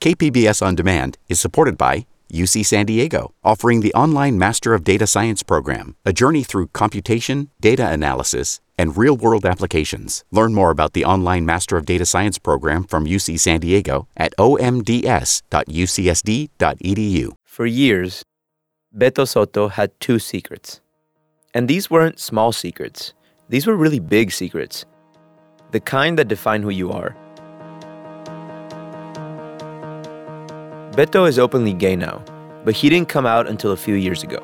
KPBS On Demand is supported by UC San Diego, offering the online Master of Data Science program, a journey through computation, data analysis, and real world applications. Learn more about the online Master of Data Science program from UC San Diego at omds.ucsd.edu. For years, Beto Soto had two secrets. And these weren't small secrets, these were really big secrets. The kind that define who you are. Beto is openly gay now, but he didn't come out until a few years ago.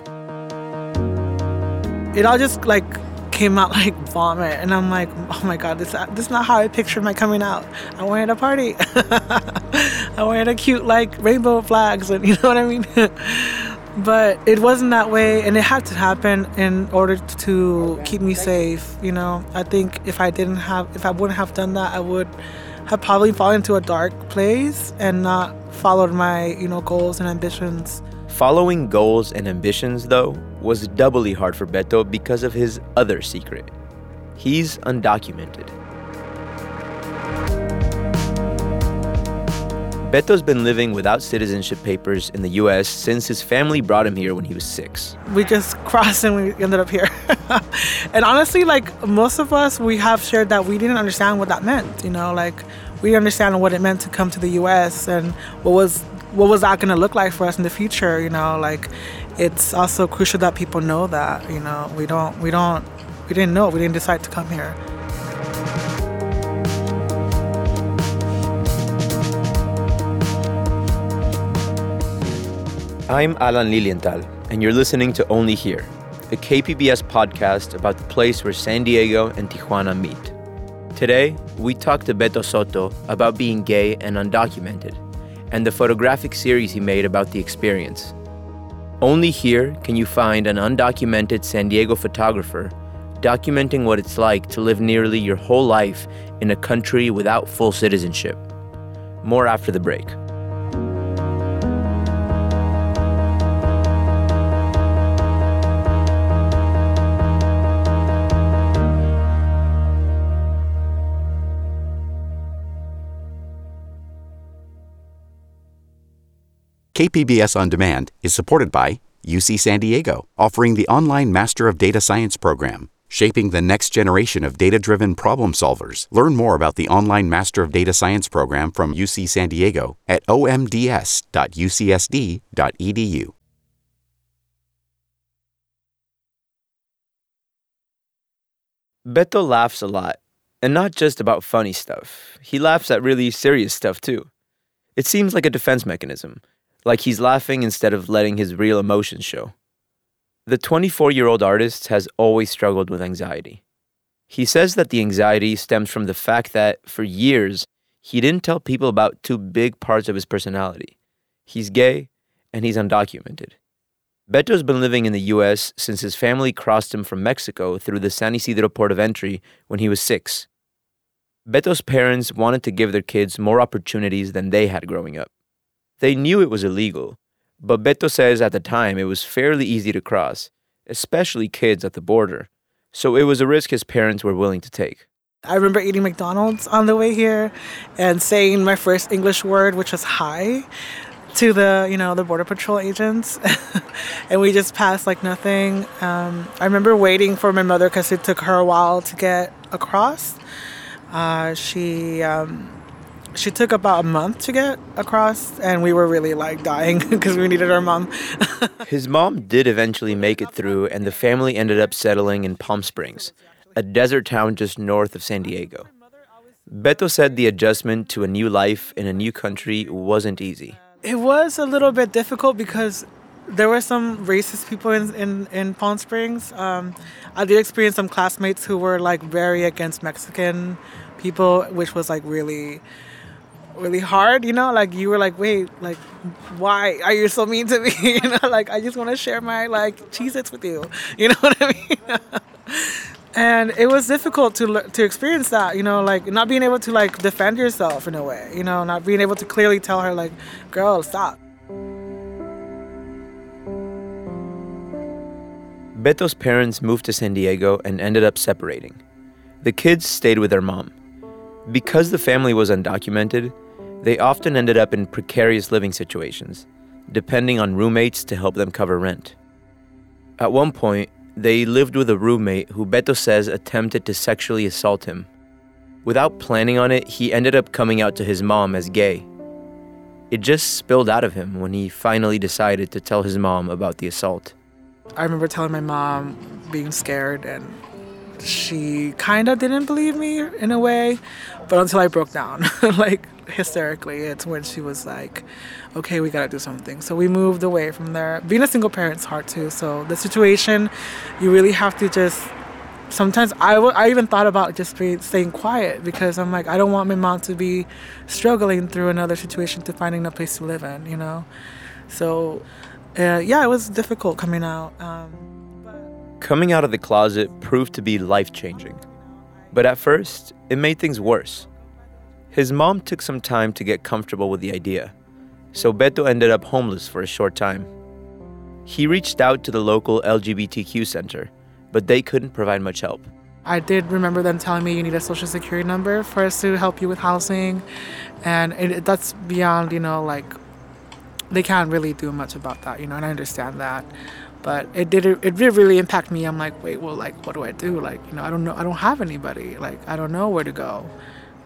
It all just like came out like vomit, and I'm like, oh my god, this this is not how I pictured my coming out. I wanted a party. I wanted a cute like rainbow flags, and you know what I mean. but it wasn't that way, and it had to happen in order to keep me safe. You know, I think if I didn't have, if I wouldn't have done that, I would have probably fallen into a dark place and not followed my, you know, goals and ambitions. Following goals and ambitions, though, was doubly hard for Beto because of his other secret. He's undocumented. Beto's been living without citizenship papers in the US since his family brought him here when he was six. We just crossed and we ended up here. and honestly, like most of us, we have shared that we didn't understand what that meant. You know, like we understand what it meant to come to the US and what was what was that going to look like for us in the future you know like it's also crucial that people know that you know we don't we don't we didn't know we didn't decide to come here I'm Alan Lilienthal, and you're listening to Only Here, a KPBS podcast about the place where San Diego and Tijuana meet. Today, we talk to Beto Soto about being gay and undocumented, and the photographic series he made about the experience. Only here can you find an undocumented San Diego photographer documenting what it's like to live nearly your whole life in a country without full citizenship. More after the break. KPBS On Demand is supported by UC San Diego, offering the online Master of Data Science program, shaping the next generation of data driven problem solvers. Learn more about the online Master of Data Science program from UC San Diego at omds.ucsd.edu. Beto laughs a lot, and not just about funny stuff. He laughs at really serious stuff too. It seems like a defense mechanism like he's laughing instead of letting his real emotions show. The 24 year old artist has always struggled with anxiety. He says that the anxiety stems from the fact that, for years, he didn't tell people about two big parts of his personality he's gay and he's undocumented. Beto's been living in the US since his family crossed him from Mexico through the San Ysidro port of entry when he was six. Beto's parents wanted to give their kids more opportunities than they had growing up. They knew it was illegal, but Beto says at the time it was fairly easy to cross, especially kids at the border. So it was a risk his parents were willing to take. I remember eating McDonald's on the way here and saying my first English word, which was hi, to the you know the border patrol agents, and we just passed like nothing. Um, I remember waiting for my mother because it took her a while to get across. Uh, she um, she took about a month to get across and we were really like dying because we needed our mom. His mom did eventually make it through and the family ended up settling in palm springs a desert town just north of san diego. Beto said the adjustment to a new life in a new country wasn't easy. It was a little bit difficult because there were some racist people in, in, in palm springs. Um, i did experience some classmates who were like very against mexican people which was like really really hard, you know, like you were like, wait, like, why are you so mean to me? you know, like I just want to share my like Cheez-Its with you. You know what I mean? and it was difficult to to experience that, you know, like not being able to like defend yourself in a way, you know, not being able to clearly tell her like, girl, stop. Beto's parents moved to San Diego and ended up separating. The kids stayed with their mom. Because the family was undocumented, They often ended up in precarious living situations, depending on roommates to help them cover rent. At one point, they lived with a roommate who Beto says attempted to sexually assault him. Without planning on it, he ended up coming out to his mom as gay. It just spilled out of him when he finally decided to tell his mom about the assault. I remember telling my mom being scared, and she kind of didn't believe me in a way, but until I broke down, like hysterically, it's when she was like, okay, we gotta do something. So we moved away from there. Being a single parent's hard too. So the situation, you really have to just. Sometimes I, w- I even thought about just be, staying quiet because I'm like, I don't want my mom to be struggling through another situation to finding a place to live in, you know? So, uh, yeah, it was difficult coming out. Um, Coming out of the closet proved to be life changing. But at first, it made things worse. His mom took some time to get comfortable with the idea, so Beto ended up homeless for a short time. He reached out to the local LGBTQ center, but they couldn't provide much help. I did remember them telling me you need a social security number for us to help you with housing, and it, that's beyond you know like they can't really do much about that, you know, and I understand that. But it did it did really impact me. I'm like, wait, well, like, what do I do? Like, you know, I don't know, I don't have anybody. Like, I don't know where to go.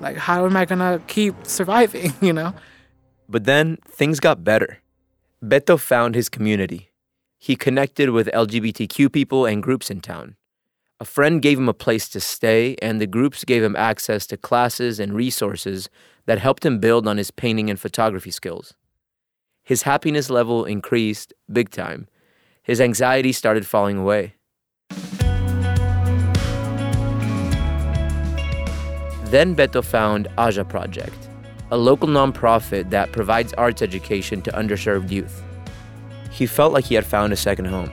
Like, how am I gonna keep surviving? You know. But then things got better. Beto found his community. He connected with LGBTQ people and groups in town. A friend gave him a place to stay, and the groups gave him access to classes and resources that helped him build on his painting and photography skills. His happiness level increased big time. His anxiety started falling away. Then Beto found Aja Project, a local nonprofit that provides arts education to underserved youth. He felt like he had found a second home.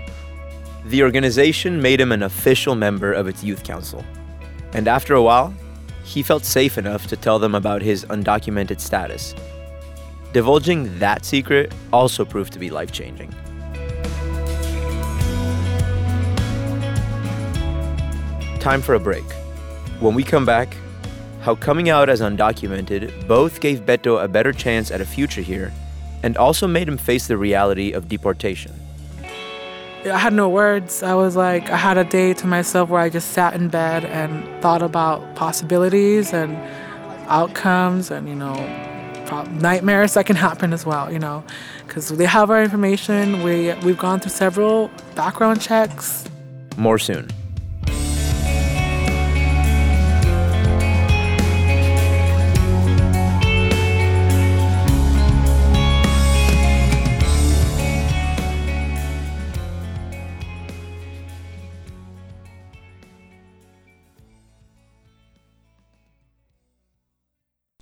The organization made him an official member of its youth council. And after a while, he felt safe enough to tell them about his undocumented status. Divulging that secret also proved to be life changing. Time for a break. When we come back, how coming out as undocumented both gave Beto a better chance at a future here and also made him face the reality of deportation. I had no words. I was like, I had a day to myself where I just sat in bed and thought about possibilities and outcomes and, you know, nightmares that can happen as well, you know, because they have our information. We, we've gone through several background checks. More soon.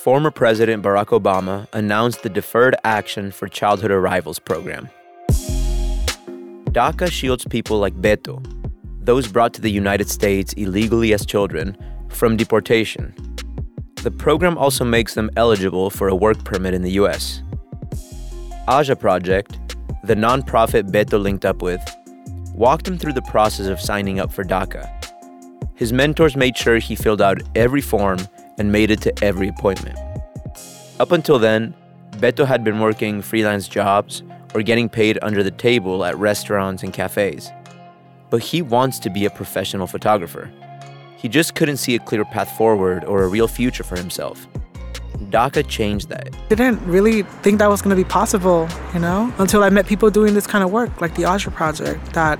former President Barack Obama announced the Deferred Action for Childhood Arrivals program. DACA shields people like Beto, those brought to the United States illegally as children, from deportation. The program also makes them eligible for a work permit in the U.S. Aja Project, the nonprofit Beto linked up with, walked him through the process of signing up for DACA. His mentors made sure he filled out every form and made it to every appointment. Up until then, Beto had been working freelance jobs or getting paid under the table at restaurants and cafes. But he wants to be a professional photographer. He just couldn't see a clear path forward or a real future for himself. DACA changed that. Didn't really think that was going to be possible, you know, until I met people doing this kind of work, like the Aja Project, that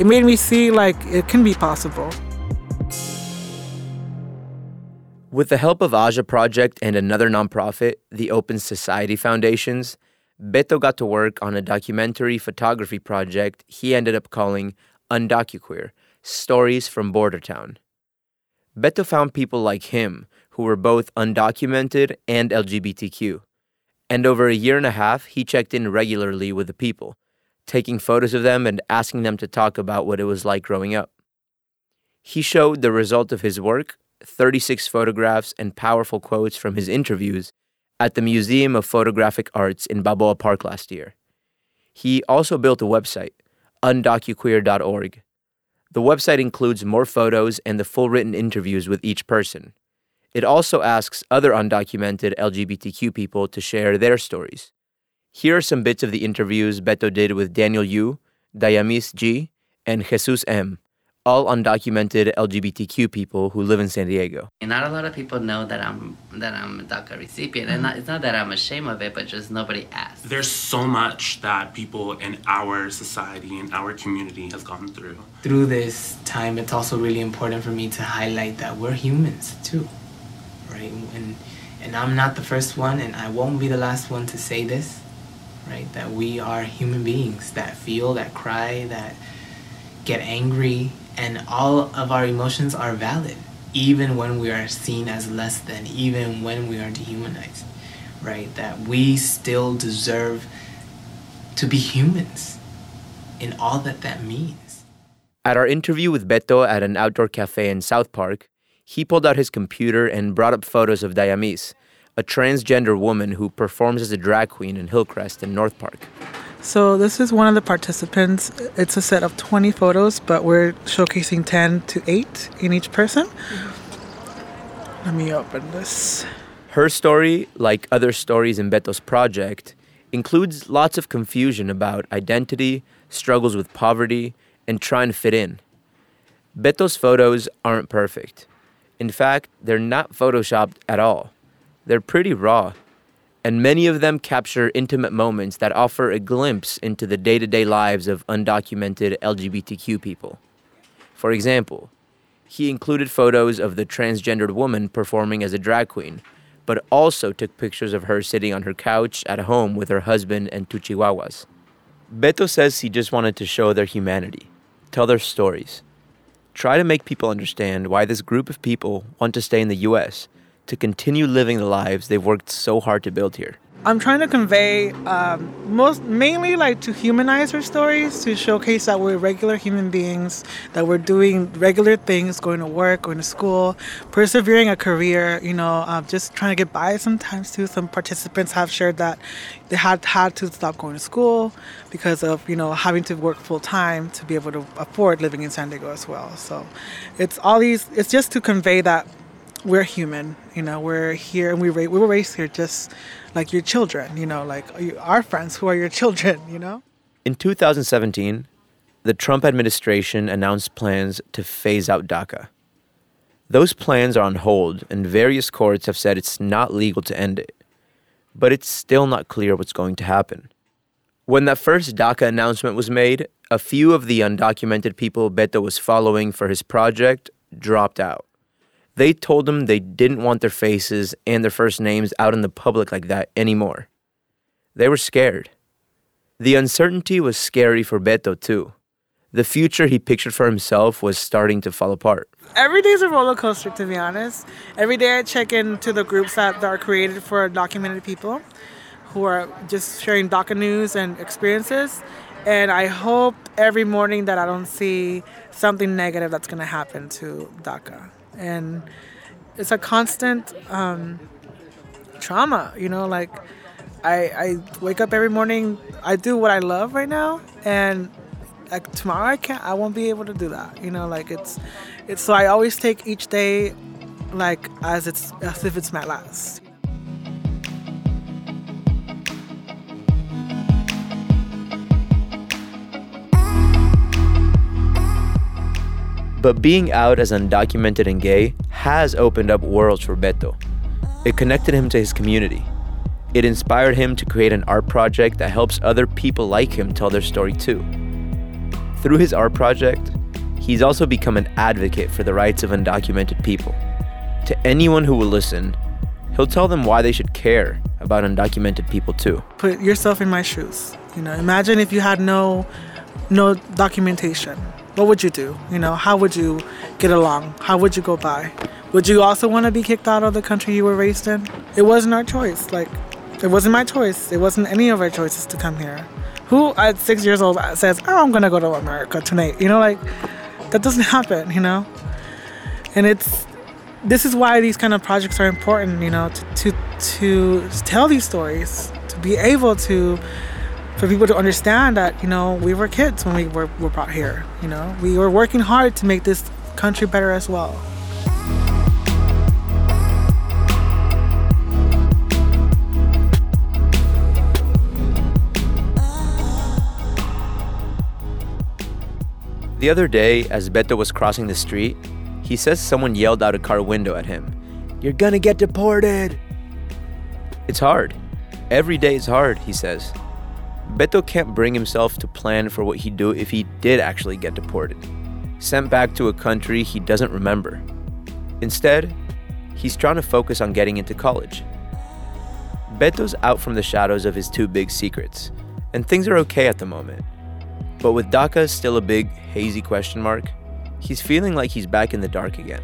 it made me see like it can be possible. With the help of Aja Project and another nonprofit, the Open Society Foundations, Beto got to work on a documentary photography project he ended up calling Undocuqueer Stories from Bordertown. Beto found people like him who were both undocumented and LGBTQ, And over a year and a half, he checked in regularly with the people, taking photos of them and asking them to talk about what it was like growing up. He showed the result of his work 36 photographs and powerful quotes from his interviews at the Museum of Photographic Arts in Balboa Park last year. He also built a website, undocuqueer.org. The website includes more photos and the full written interviews with each person. It also asks other undocumented LGBTQ people to share their stories. Here are some bits of the interviews Beto did with Daniel Yu, Dayamis G, and Jesus M, all undocumented LGBTQ people who live in San Diego. Not a lot of people know that I'm that I'm a DACA recipient, and not, it's not that I'm ashamed of it, but just nobody asks. There's so much that people in our society and our community has gone through. Through this time, it's also really important for me to highlight that we're humans too, right? And and I'm not the first one, and I won't be the last one to say this, right? That we are human beings that feel, that cry, that get angry, and all of our emotions are valid even when we are seen as less than even when we are dehumanized right that we still deserve to be humans in all that that means At our interview with Beto at an outdoor cafe in South Park, he pulled out his computer and brought up photos of Dayamis, a transgender woman who performs as a drag queen in Hillcrest in North Park. So this is one of the participants. It's a set of 20 photos, but we're showcasing 10 to 8 in each person. Let me open this. Her story, like other stories in Beto's project, includes lots of confusion about identity, struggles with poverty, and trying to fit in. Beto's photos aren't perfect. In fact, they're not photoshopped at all. They're pretty raw, and many of them capture intimate moments that offer a glimpse into the day to day lives of undocumented LGBTQ people. For example, he included photos of the transgendered woman performing as a drag queen, but also took pictures of her sitting on her couch at home with her husband and two chihuahuas. Beto says he just wanted to show their humanity, tell their stories, try to make people understand why this group of people want to stay in the US to continue living the lives they've worked so hard to build here. I'm trying to convey um, most mainly like to humanize her stories, to showcase that we're regular human beings, that we're doing regular things, going to work, going to school, persevering a career. You know, um, just trying to get by. Sometimes too, some participants have shared that they had had to stop going to school because of you know having to work full time to be able to afford living in San Diego as well. So, it's all these. It's just to convey that we're human. You know, we're here and we ra- we were raised here just like your children. You know, like uh, our friends who are your children. You know. In 2017, the Trump administration announced plans to phase out DACA. Those plans are on hold, and various courts have said it's not legal to end it. But it's still not clear what's going to happen. When that first DACA announcement was made, a few of the undocumented people Beto was following for his project dropped out. They told them they didn't want their faces and their first names out in the public like that anymore. They were scared. The uncertainty was scary for Beto, too. The future he pictured for himself was starting to fall apart. Every day is a roller coaster, to be honest. Every day I check into the groups that, that are created for documented people who are just sharing DACA news and experiences. And I hope every morning that I don't see something negative that's going to happen to DACA. And it's a constant um, trauma, you know, like I, I wake up every morning, I do what I love right now, and like tomorrow I can't, I won't be able to do that, you know, like it's, it's so I always take each day like as it's as if it's my last. But being out as undocumented and gay has opened up worlds for Beto. It connected him to his community. It inspired him to create an art project that helps other people like him tell their story too. Through his art project, he's also become an advocate for the rights of undocumented people. To anyone who will listen, he'll tell them why they should care about undocumented people too. Put yourself in my shoes. You know, imagine if you had no, no documentation. What would you do? You know, how would you get along? How would you go by? Would you also want to be kicked out of the country you were raised in? It wasn't our choice. Like, It wasn't my choice. It wasn't any of our choices to come here. Who at six years old says, "Oh, I'm gonna go to America tonight"? You know, like that doesn't happen. You know, and it's this is why these kind of projects are important. You know, to to, to tell these stories, to be able to for people to understand that you know we were kids when we were, were brought here. You know, we were working hard to make this country better as well. The other day, as Beto was crossing the street, he says someone yelled out a car window at him, You're gonna get deported! It's hard. Every day is hard, he says. Beto can't bring himself to plan for what he'd do if he did actually get deported, sent back to a country he doesn't remember. Instead, he's trying to focus on getting into college. Beto's out from the shadows of his two big secrets, and things are okay at the moment. But with DACA still a big, hazy question mark, he's feeling like he's back in the dark again.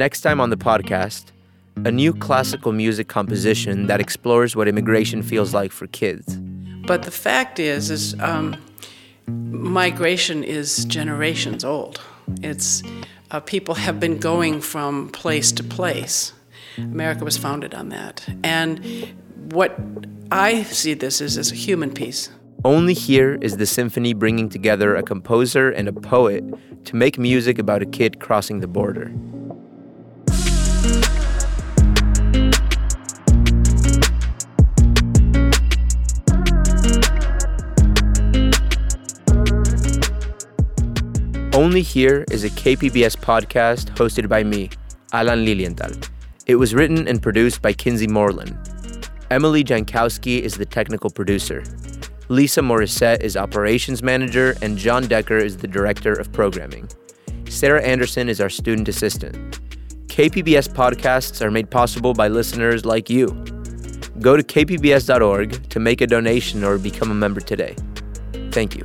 Next time on the podcast, a new classical music composition that explores what immigration feels like for kids. But the fact is, is um, migration is generations old. It's uh, people have been going from place to place. America was founded on that, and what I see this as is a human piece. Only here is the symphony bringing together a composer and a poet to make music about a kid crossing the border. Only Here is a KPBS podcast hosted by me, Alan Lilienthal. It was written and produced by Kinsee Morlan. Emily Jankowski is the technical producer. Lisa Morissette is operations manager, and John Decker is the director of programming. Sarah Anderson is our student assistant. KPBS podcasts are made possible by listeners like you. Go to kpbs.org to make a donation or become a member today. Thank you.